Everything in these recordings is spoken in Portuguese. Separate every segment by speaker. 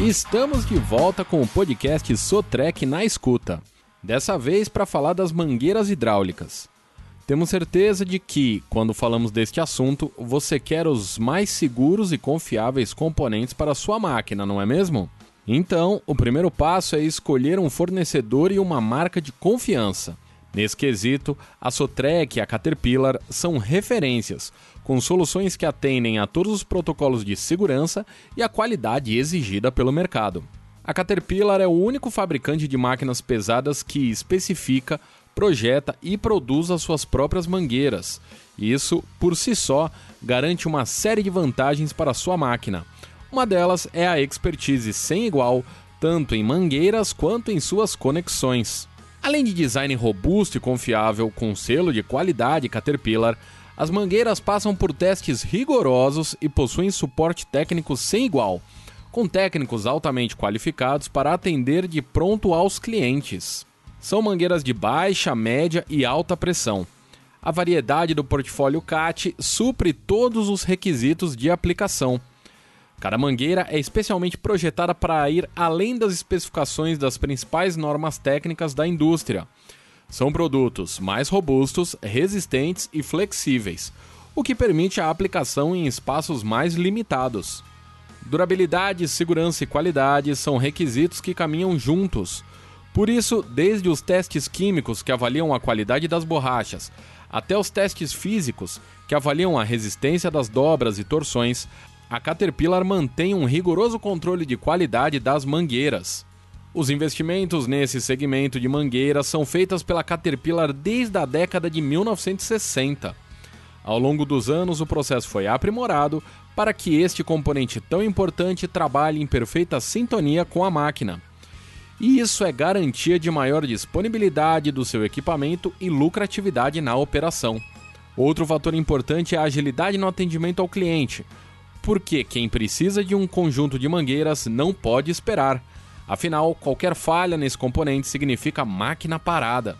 Speaker 1: Estamos de volta com o podcast Sotrec na escuta. Dessa vez para falar das mangueiras hidráulicas. Temos certeza de que, quando falamos deste assunto, você quer os mais seguros e confiáveis componentes para sua máquina, não é mesmo? Então, o primeiro passo é escolher um fornecedor e uma marca de confiança. Nesse quesito, a Sotrec e a Caterpillar são referências, com soluções que atendem a todos os protocolos de segurança e a qualidade exigida pelo mercado. A Caterpillar é o único fabricante de máquinas pesadas que especifica, projeta e produz as suas próprias mangueiras. Isso, por si só, garante uma série de vantagens para a sua máquina. Uma delas é a expertise sem igual, tanto em mangueiras quanto em suas conexões. Além de design robusto e confiável, com selo de qualidade Caterpillar, as mangueiras passam por testes rigorosos e possuem suporte técnico sem igual com técnicos altamente qualificados para atender de pronto aos clientes. São mangueiras de baixa, média e alta pressão. A variedade do portfólio CAT supre todos os requisitos de aplicação. Cada mangueira é especialmente projetada para ir além das especificações das principais normas técnicas da indústria. São produtos mais robustos, resistentes e flexíveis, o que permite a aplicação em espaços mais limitados. Durabilidade, segurança e qualidade são requisitos que caminham juntos. Por isso, desde os testes químicos que avaliam a qualidade das borrachas, até os testes físicos que avaliam a resistência das dobras e torções, a Caterpillar mantém um rigoroso controle de qualidade das mangueiras. Os investimentos nesse segmento de mangueiras são feitos pela Caterpillar desde a década de 1960. Ao longo dos anos, o processo foi aprimorado para que este componente tão importante trabalhe em perfeita sintonia com a máquina. E isso é garantia de maior disponibilidade do seu equipamento e lucratividade na operação. Outro fator importante é a agilidade no atendimento ao cliente, porque quem precisa de um conjunto de mangueiras não pode esperar. Afinal, qualquer falha nesse componente significa máquina parada.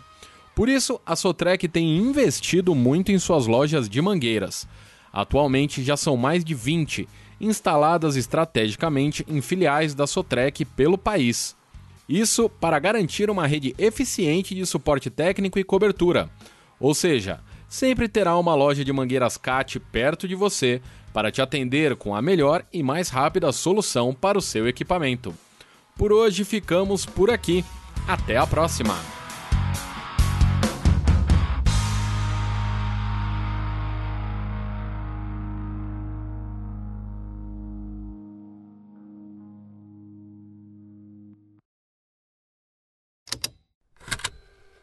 Speaker 1: Por isso, a Sotrec tem investido muito em suas lojas de mangueiras. Atualmente já são mais de 20, instaladas estrategicamente em filiais da Sotrec pelo país. Isso para garantir uma rede eficiente de suporte técnico e cobertura. Ou seja, sempre terá uma loja de mangueiras CAT perto de você para te atender com a melhor e mais rápida solução para o seu equipamento. Por hoje ficamos por aqui. Até a próxima!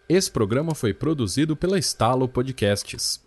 Speaker 1: Esse programa foi produzido pela Estalo Podcasts.